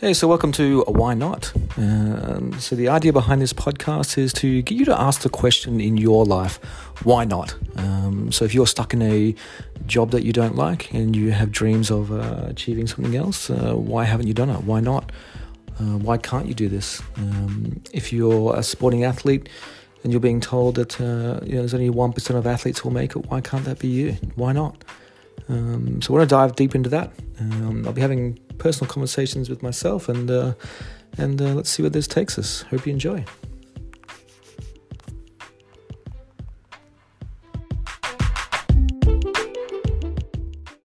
Hey, so welcome to Why Not? Um, so, the idea behind this podcast is to get you to ask the question in your life, why not? Um, so, if you're stuck in a job that you don't like and you have dreams of uh, achieving something else, uh, why haven't you done it? Why not? Uh, why can't you do this? Um, if you're a sporting athlete and you're being told that uh, you know, there's only 1% of athletes who will make it, why can't that be you? Why not? Um, so, I want to dive deep into that. Um, I'll be having personal conversations with myself, and uh, and uh, let's see where this takes us. Hope you enjoy.